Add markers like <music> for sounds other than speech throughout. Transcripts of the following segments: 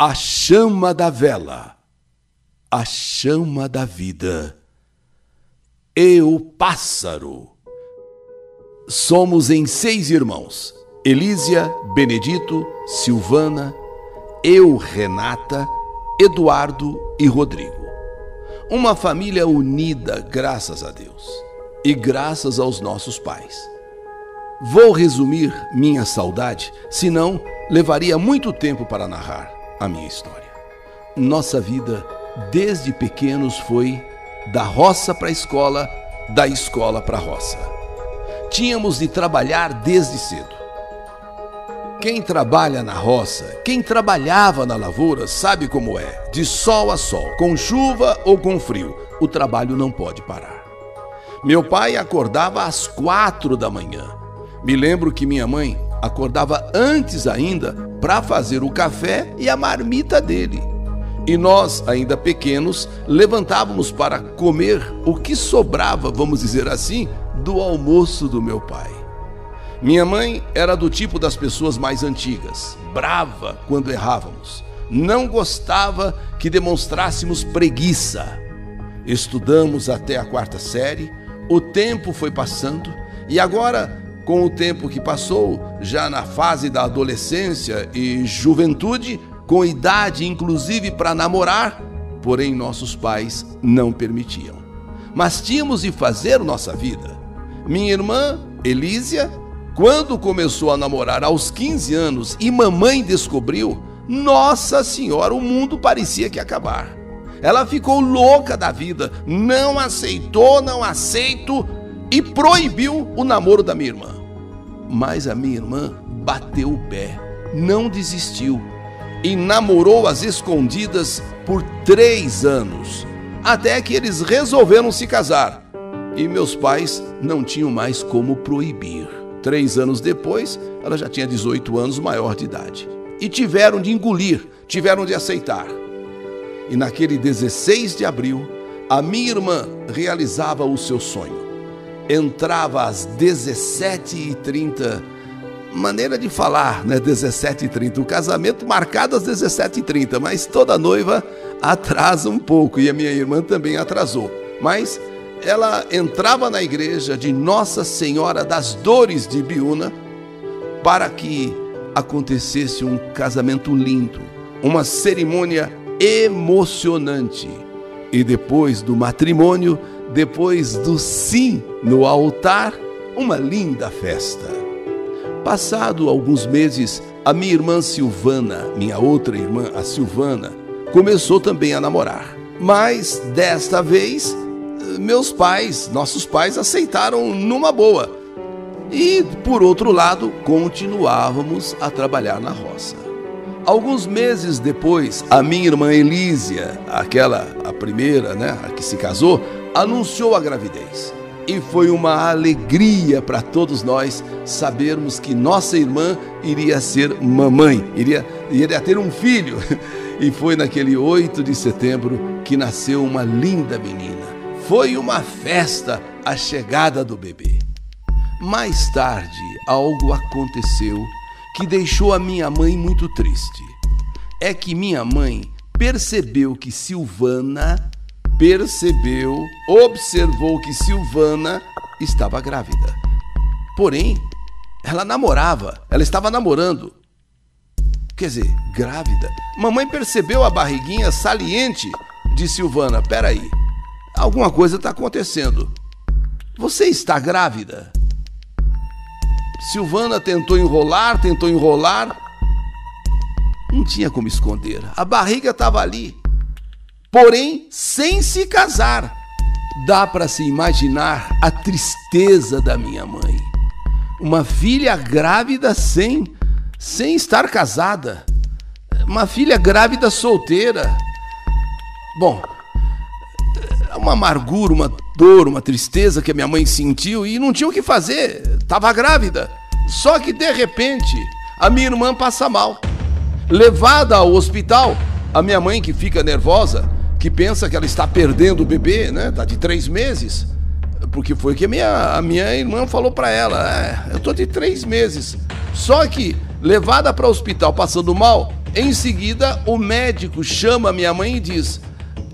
A chama da vela, a chama da vida. E o pássaro. Somos em seis irmãos: Elísia, Benedito, Silvana, eu, Renata, Eduardo e Rodrigo. Uma família unida, graças a Deus, e graças aos nossos pais. Vou resumir minha saudade, senão levaria muito tempo para narrar a minha história. Nossa vida, desde pequenos, foi da roça para a escola, da escola para a roça. Tínhamos de trabalhar desde cedo. Quem trabalha na roça, quem trabalhava na lavoura, sabe como é. De sol a sol, com chuva ou com frio, o trabalho não pode parar. Meu pai acordava às quatro da manhã. Me lembro que minha mãe acordava antes ainda para fazer o café e a marmita dele. E nós, ainda pequenos, levantávamos para comer o que sobrava, vamos dizer assim, do almoço do meu pai. Minha mãe era do tipo das pessoas mais antigas, brava quando errávamos. Não gostava que demonstrássemos preguiça. Estudamos até a quarta série, o tempo foi passando e agora, com o tempo que passou, já na fase da adolescência e juventude, com idade inclusive para namorar, porém nossos pais não permitiam. Mas tínhamos de fazer nossa vida. Minha irmã, Elísia, quando começou a namorar aos 15 anos e mamãe descobriu, nossa senhora, o mundo parecia que acabar. Ela ficou louca da vida, não aceitou, não aceito e proibiu o namoro da minha irmã. Mas a minha irmã bateu o pé, não desistiu e namorou às escondidas por três anos, até que eles resolveram se casar. E meus pais não tinham mais como proibir. Três anos depois, ela já tinha 18 anos, maior de idade. E tiveram de engolir, tiveram de aceitar. E naquele 16 de abril, a minha irmã realizava o seu sonho. Entrava às 17h30, maneira de falar, né? 17h30. O casamento marcado às 17h30, mas toda noiva atrasa um pouco e a minha irmã também atrasou. Mas ela entrava na igreja de Nossa Senhora das Dores de Biúna para que acontecesse um casamento lindo, uma cerimônia emocionante. E depois do matrimônio, depois do sim no altar, uma linda festa. Passado alguns meses, a minha irmã Silvana, minha outra irmã, a Silvana, começou também a namorar. Mas desta vez meus pais, nossos pais aceitaram numa boa. E, por outro lado, continuávamos a trabalhar na roça. Alguns meses depois, a minha irmã Elísia, aquela, a primeira, né, a que se casou, anunciou a gravidez. E foi uma alegria para todos nós sabermos que nossa irmã iria ser mamãe, iria, iria ter um filho. <laughs> E foi naquele 8 de setembro que nasceu uma linda menina. Foi uma festa a chegada do bebê. Mais tarde, algo aconteceu que deixou a minha mãe muito triste. É que minha mãe percebeu que Silvana percebeu, observou que Silvana estava grávida. Porém, ela namorava, ela estava namorando. Quer dizer, grávida. Mamãe percebeu a barriguinha saliente de Silvana. Peraí, alguma coisa está acontecendo. Você está grávida? Silvana tentou enrolar, tentou enrolar. Não tinha como esconder. A barriga estava ali. Porém, sem se casar. Dá para se imaginar a tristeza da minha mãe. Uma filha grávida sem sem estar casada. Uma filha grávida solteira. Bom, uma amargura, uma dor, uma tristeza que a minha mãe sentiu e não tinha o que fazer, estava grávida. Só que de repente a minha irmã passa mal. Levada ao hospital, a minha mãe que fica nervosa, que pensa que ela está perdendo o bebê, né? Tá de três meses, porque foi que a minha, a minha irmã falou para ela, é, eu tô de três meses. Só que levada para o hospital passando mal, Em seguida, o médico chama minha mãe e diz: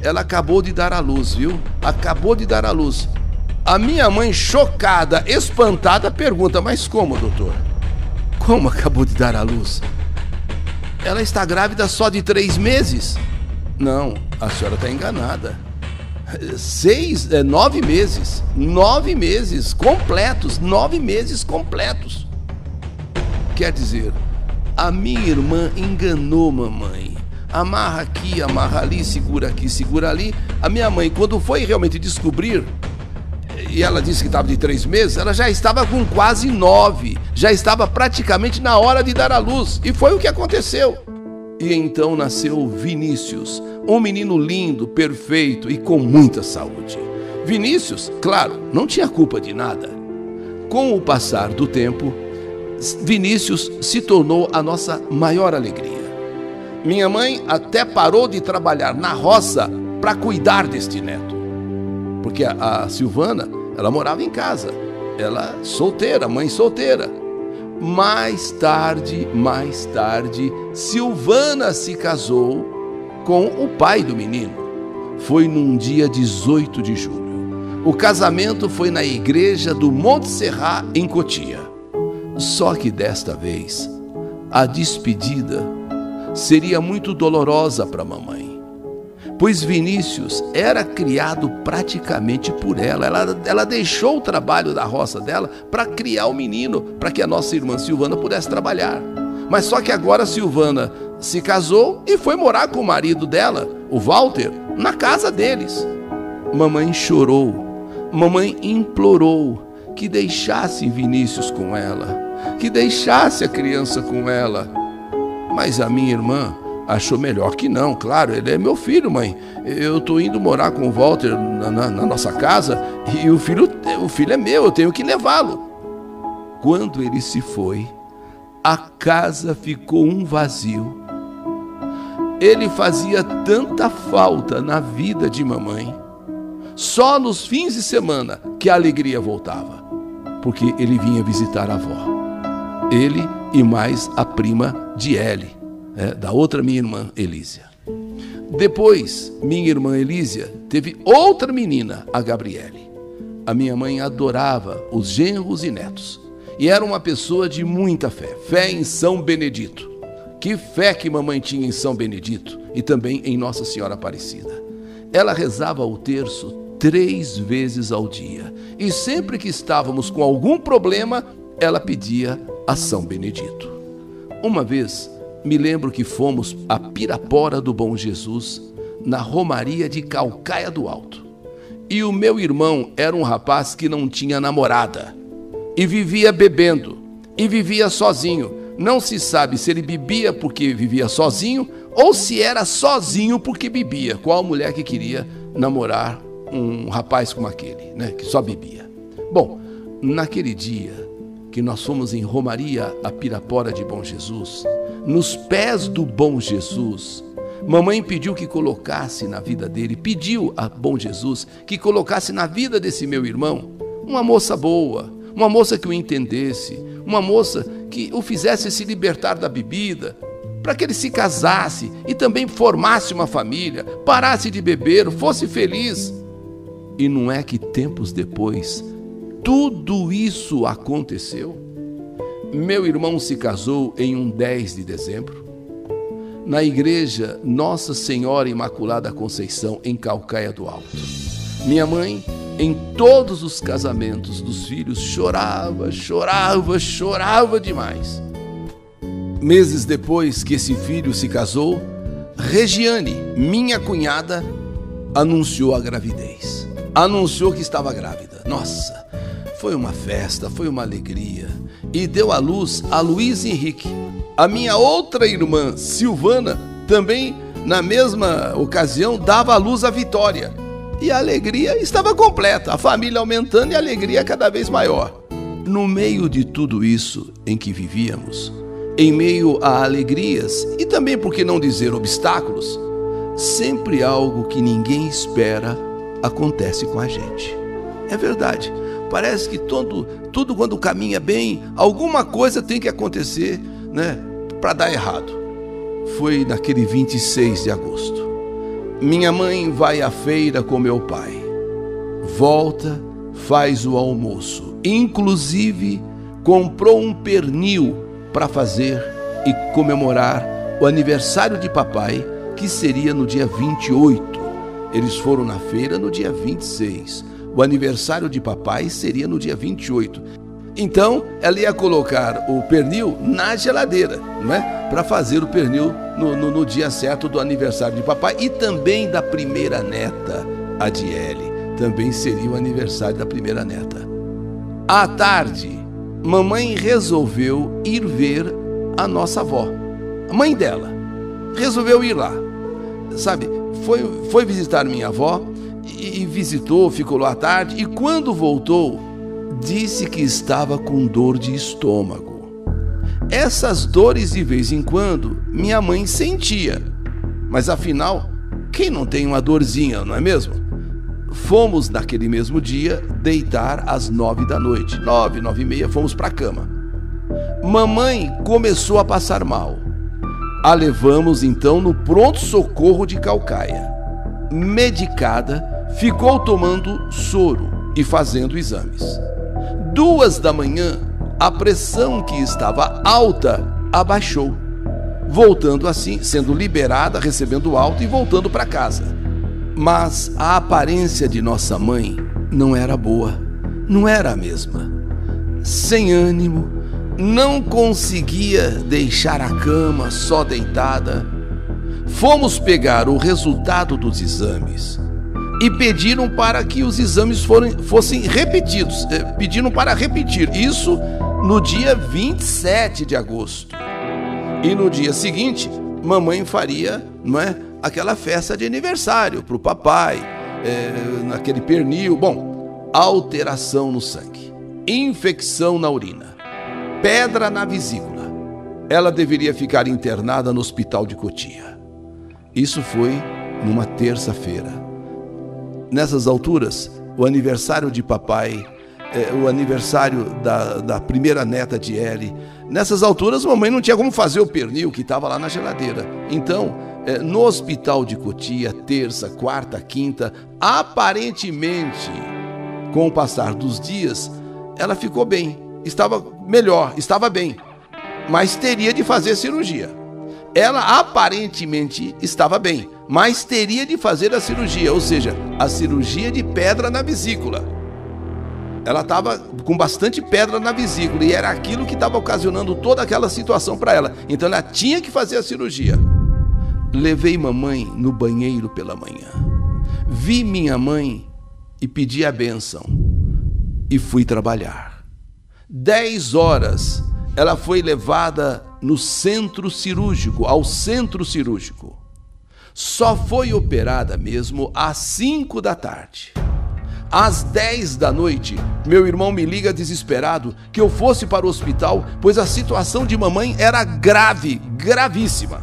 Ela acabou de dar à luz, viu? Acabou de dar à luz. A minha mãe, chocada, espantada, pergunta: Mas como, doutor? Como acabou de dar à luz? Ela está grávida só de três meses? Não, a senhora está enganada. Seis, é, nove meses. Nove meses completos. Nove meses completos. Quer dizer, a minha irmã enganou mamãe. Amarra aqui, amarra ali, segura aqui, segura ali. A minha mãe, quando foi realmente descobrir, e ela disse que estava de três meses, ela já estava com quase nove. Já estava praticamente na hora de dar à luz. E foi o que aconteceu. E então nasceu Vinícius, um menino lindo, perfeito e com muita saúde. Vinícius, claro, não tinha culpa de nada. Com o passar do tempo, Vinícius se tornou a nossa maior alegria. Minha mãe até parou de trabalhar na roça para cuidar deste neto. Porque a, Silvana, ela morava em casa. Ela solteira, mãe solteira. Mais tarde, mais tarde, Silvana se casou com o pai do menino. Foi num dia 18 de julho. O casamento foi na igreja do Monte Serra, em Cotia. Só que desta vez, a despedida seria muito dolorosa para a mamãe, pois Vinícius era criado praticamente por ela. ela. Ela deixou o trabalho da roça dela para criar o menino, para que a nossa irmã Silvana pudesse trabalhar. Mas só que agora Silvana se casou e foi morar com o marido dela, o Walter, na casa deles. Mamãe chorou, mamãe implorou que deixasse Vinícius com ela que deixasse a criança com ela. Mas a minha irmã achou melhor que não, claro, ele é meu filho, mãe. Eu estou indo morar com o Walter na, na, na, nossa casa e o filho, o filho é meu, eu tenho que levá-lo. Quando ele se foi, a casa ficou um vazio. Ele fazia tanta falta na vida de mamãe. Só nos fins de semana que a alegria voltava, porque ele vinha visitar a avó ele e mais a prima de Eli, é, da outra minha irmã Elísia. Depois, minha irmã Elísia teve outra menina, a Gabriele. A minha mãe adorava os genros e netos e era uma pessoa de muita fé, fé em São Benedito. Que fé que mamãe tinha em São Benedito e também em Nossa Senhora Aparecida. Ela rezava o terço três vezes ao dia e sempre que estávamos com algum problema, ela pedia a São Benedito. Uma vez, me lembro que fomos a Pirapora do Bom Jesus, na Romaria de Calcaia do Alto. E o meu irmão era um rapaz que não tinha namorada e vivia bebendo e vivia sozinho. Não se sabe se ele bebia porque vivia sozinho ou se era sozinho porque bebia, qual mulher que queria namorar um rapaz como aquele, né, que só bebia. Bom, naquele dia que nós fomos em Romaria, a Pirapora de Bom Jesus, nos pés do Bom Jesus, mamãe pediu que colocasse na vida dele, pediu a Bom Jesus que colocasse na vida desse meu irmão uma moça boa, uma moça que o entendesse, uma moça que o fizesse se libertar da bebida, para que ele se casasse e também formasse uma família, parasse de beber, fosse feliz. E não é que tempos depois tudo isso aconteceu. Meu irmão se casou em um 10 de dezembro, na igreja Nossa Senhora Imaculada Conceição, em Calcaia do Alto. Minha mãe, em todos os casamentos dos filhos, chorava, chorava, chorava demais. Meses depois que esse filho se casou, Regiane, minha cunhada, anunciou a gravidez. Anunciou que estava grávida. Nossa, foi uma festa, foi uma alegria. E deu à luz a Luiz Henrique. A minha outra irmã, Silvana, também na mesma ocasião dava à luz a Vitória. E a alegria estava completa, a família aumentando e a alegria cada vez maior. No meio de tudo isso em que vivíamos, em meio a alegrias e também, por que não dizer, obstáculos, sempre algo que ninguém espera acontece com a gente. É verdade. Parece que todo, tudo quando caminha bem, alguma coisa tem que acontecer, né, para dar errado. foi naquele 26 de agosto. Minha mãe vai à feira com meu pai. Volta, faz o almoço. Inclusive, comprou um pernil para fazer e comemorar o aniversário de papai, que seria no dia 28. Eles foram na feira no dia 26. O aniversário de papai seria no dia 28. Então, ela ia colocar o pernil na geladeira, não é? Para fazer o pernil no, no, no, dia certo do aniversário de papai e também da primeira neta, a Diele. Também seria o aniversário da primeira neta. À tarde, mamãe resolveu ir ver a nossa avó, a mãe dela. Resolveu ir lá. Sabe, foi, foi visitar minha avó e, e visitou, ficou lá tarde e quando voltou, disse que estava com dor de estômago. Essas dores de vez em quando minha mãe sentia, mas afinal, quem não tem uma dorzinha, não é mesmo? Fomos naquele mesmo dia deitar às nove da noite. Nove, nove e meia, fomos para a cama. Mamãe começou a passar mal. A levamos então no pronto-socorro de Calcaia. Medicada, ficou tomando soro e fazendo exames duas da manhã, a pressão que estava alta abaixou, voltando assim, sendo liberada, recebendo alta e voltando para casa. Mas a aparência de nossa mãe não era boa, não era a mesma. Sem ânimo, não conseguia deixar a cama só deitada. Fomos pegar o resultado dos exames e pediram para que os exames fossem repetidos. Eh, pediram para repetir. Isso no dia 27 de agosto. E no dia seguinte, mamãe faria, não é, aquela festa de aniversário para o papai, é, naquele pernil. Bom, alteração no sangue, infecção na urina, pedra na vesícula. Ela deveria ficar internada no hospital de Cotia. Isso foi numa terça-feira nessas alturas, o aniversário de papai, é, o aniversário da, da primeira neta de Ellie. Nessas alturas, mamãe não tinha como fazer o pernil que estava lá na geladeira. Então, é, no hospital de Cotia, terça, quarta, quinta, aparentemente, com o passar dos dias, ela ficou bem, estava melhor, estava bem, mas teria de fazer cirurgia. Ela aparentemente estava bem, mas teria de fazer a cirurgia, ou seja, a cirurgia de pedra na vesícula. Ela estava com bastante pedra na vesícula e era aquilo que estava ocasionando toda aquela situação para ela. Então ela tinha que fazer a cirurgia. Levei mamãe no banheiro pela manhã. Vi minha mãe e pedi a bênção. E fui trabalhar. Dez horas ela foi levada no centro cirúrgico, ao centro cirúrgico só foi operada mesmo às 5 da tarde. Às 10 da noite, meu irmão me liga desesperado que eu fosse para o hospital, pois a situação de mamãe era grave, gravíssima.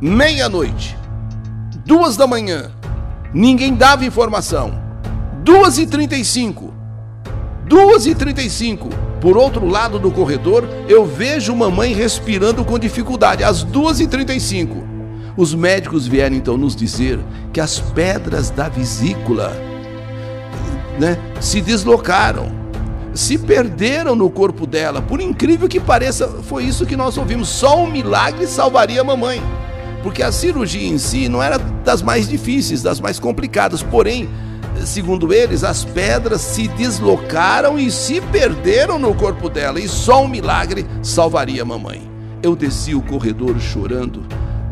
Meia-noite, duas da manhã, ninguém dava informação. Duas e trinta e cinco, duas e trinta e cinco. Por outro lado do corredor, eu vejo mamãe respirando com dificuldade. Às duas e trinta e cinco. Os médicos vieram então nos dizer que as pedras da vesícula né, se deslocaram, se perderam no corpo dela. Por incrível que pareça, foi isso que nós ouvimos. Só um milagre salvaria a mamãe. Porque a cirurgia em si não era das mais difíceis, das mais complicadas. Porém, segundo eles, as pedras se deslocaram e se perderam no corpo dela. E só um milagre salvaria a mamãe. Eu desci o corredor chorando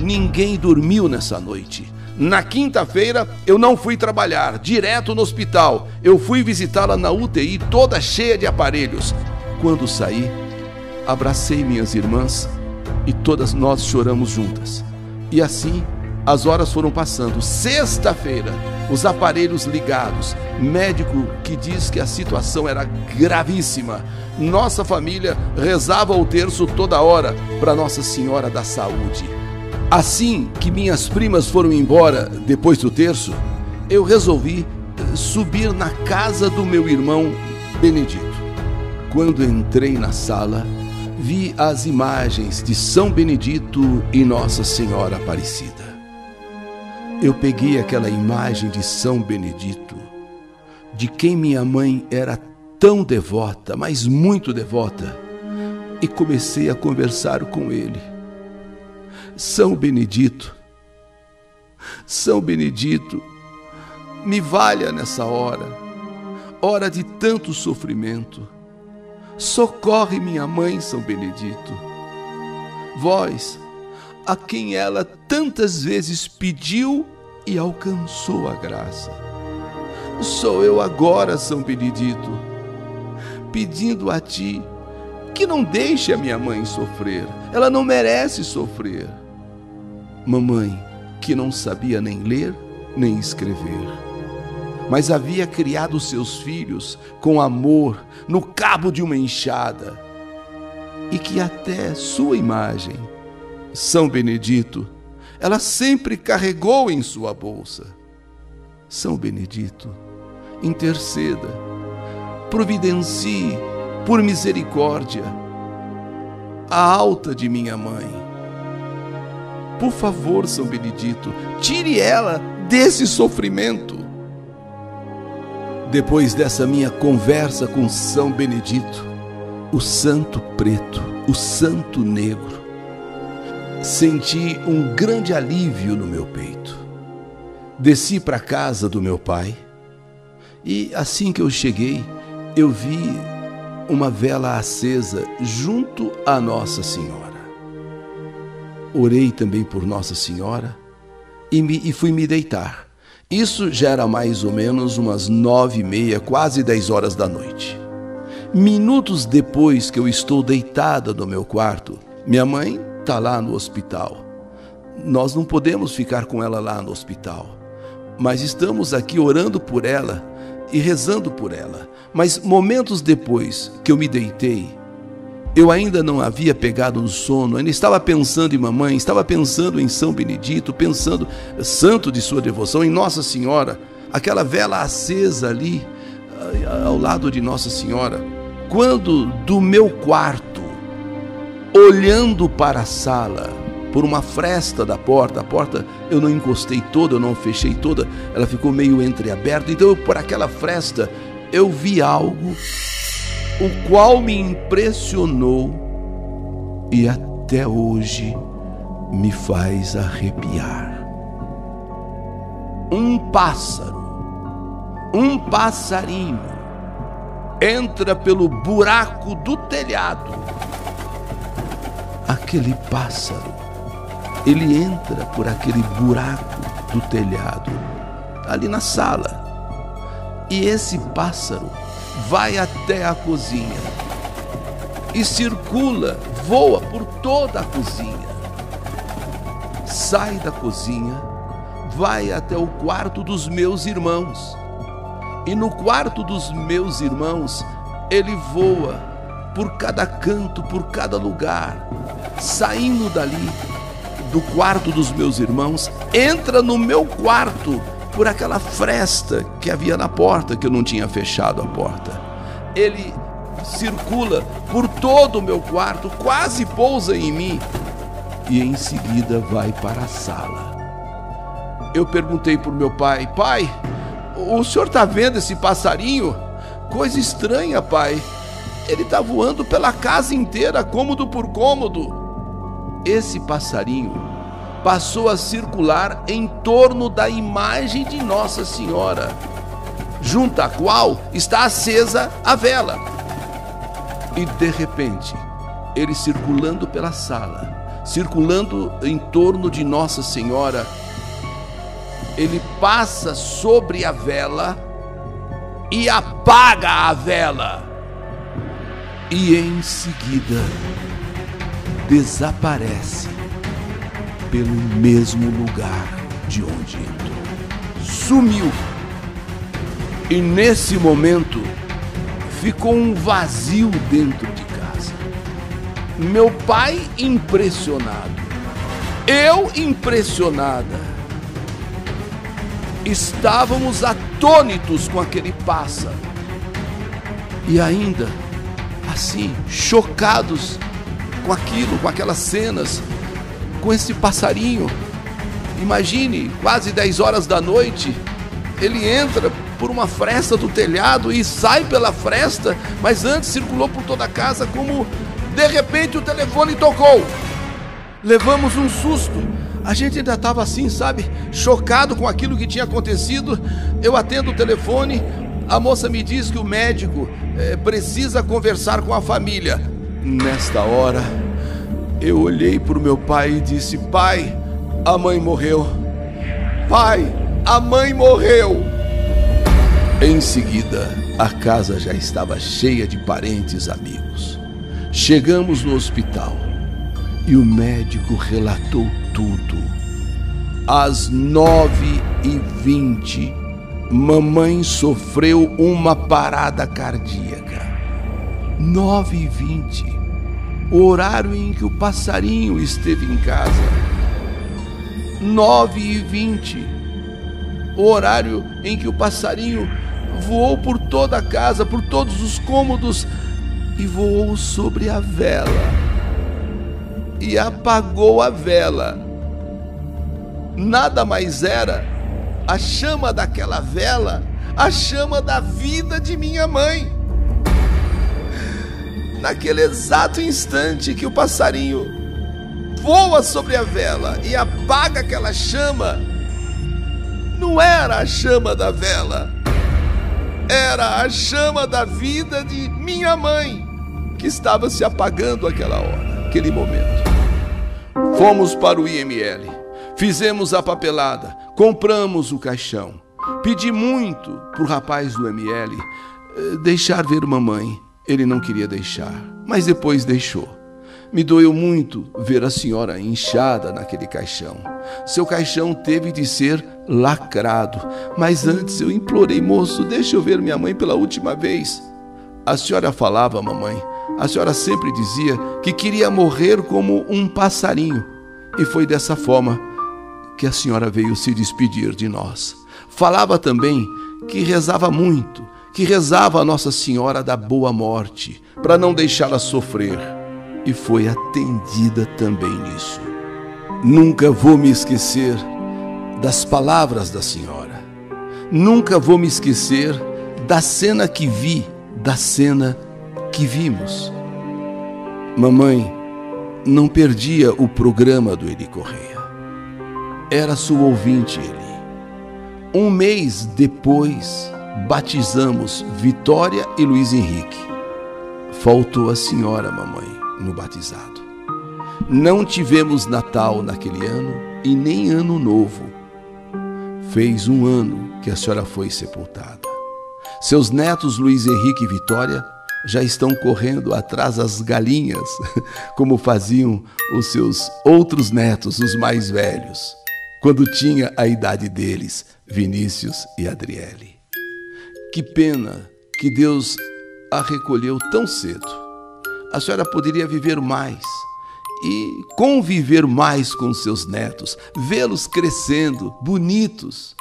Ninguém dormiu nessa noite. Na quinta-feira eu não fui trabalhar, direto no hospital. Eu fui visitá-la na UTI, toda cheia de aparelhos. Quando saí, abracei minhas irmãs e todas nós choramos juntas. E assim as horas foram passando. Sexta-feira, os aparelhos ligados, médico que diz que a situação era gravíssima. Nossa família rezava o terço toda hora para Nossa Senhora da Saúde. Assim que minhas primas foram embora depois do terço, eu resolvi subir na casa do meu irmão Benedito. Quando entrei na sala, vi as imagens de São Benedito e Nossa Senhora Aparecida. Eu peguei aquela imagem de São Benedito, de quem minha mãe era tão devota, mas muito devota, e comecei a conversar com ele. São Benedito, São Benedito, me valha nessa hora, hora de tanto sofrimento. Socorre minha mãe, São Benedito. Vós, a quem ela tantas vezes pediu e alcançou a graça. Sou eu agora, São Benedito, pedindo a ti que não deixe a minha mãe sofrer. Ela não merece sofrer. Mamãe, que não sabia nem ler nem escrever, mas havia criado seus filhos com amor no cabo de uma enxada, e que até sua imagem, São Benedito, ela sempre carregou em sua bolsa. São Benedito, interceda, providencie por misericórdia a alta de minha mãe. Por favor, São Benedito, tire ela desse sofrimento. Depois dessa minha conversa com São Benedito, o santo preto, o santo negro, senti um grande alívio no meu peito. Desci para a casa do meu pai e assim que eu cheguei, eu vi uma vela acesa junto a Nossa Senhora. Orei também por Nossa Senhora e, me, e fui me deitar. Isso já era mais ou menos umas nove e meia, quase dez horas da noite. Minutos depois que eu estou deitada no meu quarto, minha mãe está lá no hospital. Nós não podemos ficar com ela lá no hospital, mas estamos aqui orando por ela e rezando por ela. Mas momentos depois que eu me deitei, eu ainda não havia pegado no sono, ainda estava pensando em mamãe, estava pensando em São Benedito, pensando, santo de sua devoção, em Nossa Senhora, aquela vela acesa ali ao lado de Nossa Senhora. Quando do meu quarto olhando para a sala, por uma fresta da porta, a porta eu não encostei toda, eu não fechei toda, ela ficou meio entreaberta, então por aquela fresta eu vi algo o qual me impressionou e até hoje me faz arrepiar. Um pássaro, um passarinho, entra pelo buraco do telhado aquele pássaro, ele entra por aquele buraco do telhado, ali na sala. E esse pássaro vai até a cozinha e circula, voa por toda a cozinha. Sai da cozinha, vai até o quarto dos meus irmãos. E no quarto dos meus irmãos, ele voa por cada canto, por cada lugar, saindo dali do quarto dos meus irmãos, entra no meu quarto por aquela fresta que havia na porta, que eu não tinha fechado a porta. Ele circula por todo o meu quarto, quase pousa em mim e em seguida vai para a sala. Eu perguntei para o meu pai: Pai, o senhor está vendo esse passarinho? Coisa estranha, pai. Ele está voando pela casa inteira, cômodo por cômodo. Esse passarinho passou a circular em torno da imagem de Nossa Senhora, junto à qual está acesa a vela. E de repente, ele circulando pela sala, circulando em torno de Nossa Senhora, ele passa sobre a vela e apaga a vela e em seguida desaparece pelo mesmo lugar de onde entrou. Sumiu. E nesse momento ficou um vazio dentro de casa. Meu pai impressionado, eu impressionada. Estávamos atônitos com aquele pássaro. E ainda assim, chocados com aquilo, com aquelas cenas, com esse passarinho. Imagine, quase 10 horas da noite, ele entra por uma fresta do telhado e sai pela fresta, mas antes circulou por toda a casa como de repente o telefone tocou. Levamos um susto. A gente ainda estava assim, sabe, chocado com aquilo que tinha acontecido. Eu atendo o telefone, a moça me diz que o médico é, precisa conversar com a família. Nesta hora, eu olhei para o meu pai e disse: Pai, a mãe morreu. Pai, a mãe morreu. Em seguida, a casa já estava cheia de parentes amigos. Chegamos no hospital e o médico relatou tudo. Às nove e vinte, mamãe sofreu uma parada cardíaca. Nove e vinte, o horário em que o passarinho esteve em casa. Nove e vinte, o horário em que o passarinho voou por toda a casa, por todos os cômodos e voou sobre a vela e apagou a vela. Nada mais era a chama daquela vela, a chama da vida de minha mãe. Naquele exato instante que o passarinho voa sobre a vela e apaga aquela chama, não era a chama da vela, era a chama da vida de minha mãe que estava se apagando aquela hora, aquele momento. Fomos para o IML, fizemos a papelada, compramos o caixão. Pedi muito para o rapaz do ML eh, deixar ver mamãe. Ele não queria deixar, mas depois deixou. Me doeu muito ver a senhora inchada naquele caixão. Seu caixão teve de ser lacrado, mas antes eu implorei, moço, deixa eu ver minha mãe pela última vez. A senhora falava, mamãe, a senhora sempre dizia que queria morrer como um passarinho, e foi dessa forma que a senhora veio se despedir de nós. Falava também que rezava muito, que rezava a Nossa Senhora da Boa Morte, para não deixá-la sofrer, e foi atendida também nisso. Nunca vou me esquecer das palavras da senhora. Nunca vou me esquecer da cena que vi, da cena que vimos. Mamãe não perdia o programa do Eli Correia. Era sua ouvinte ele. Um mês depois, batizamos Vitória e Luiz Henrique. Faltou a senhora, mamãe, no batizado. Não tivemos Natal naquele ano e nem Ano Novo. Fez um ano que a senhora foi sepultada. Seus netos Luiz Henrique e Vitória já estão correndo atrás das galinhas, <laughs> como faziam os seus outros netos, os mais velhos, quando tinha a idade deles, Vinícius e Adriele. Que pena que Deus a recolheu tão cedo. A senhora poderia viver mais e conviver mais com seus netos, vê-los crescendo, bonitos.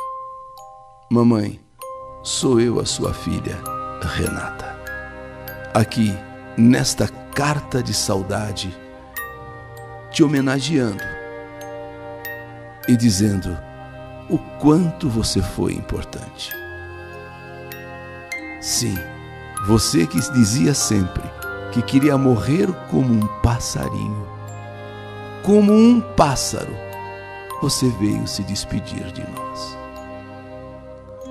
Mamãe, sou eu a sua filha, Renata aqui nesta carta de saudade, te homenageando e dizendo o quanto você foi importante. Sim, você que dizia sempre que queria morrer como um passarinho, como um pássaro, você veio se despedir de nós.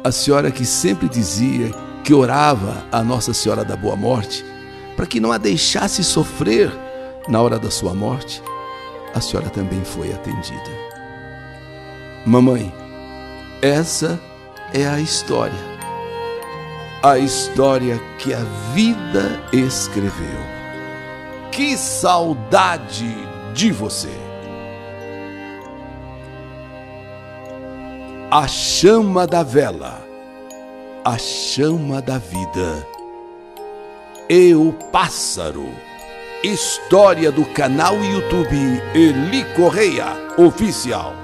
A senhora que sempre dizia que orava a Nossa Senhora da Boa Morte para que não a deixasse sofrer na hora da sua morte, a senhora também foi atendida. Mamãe, essa é a história. A história que a vida escreveu. Que saudade de você! A chama da vela a chama da vida. E o pássaro. História do canal YouTube Eli Correia Oficial.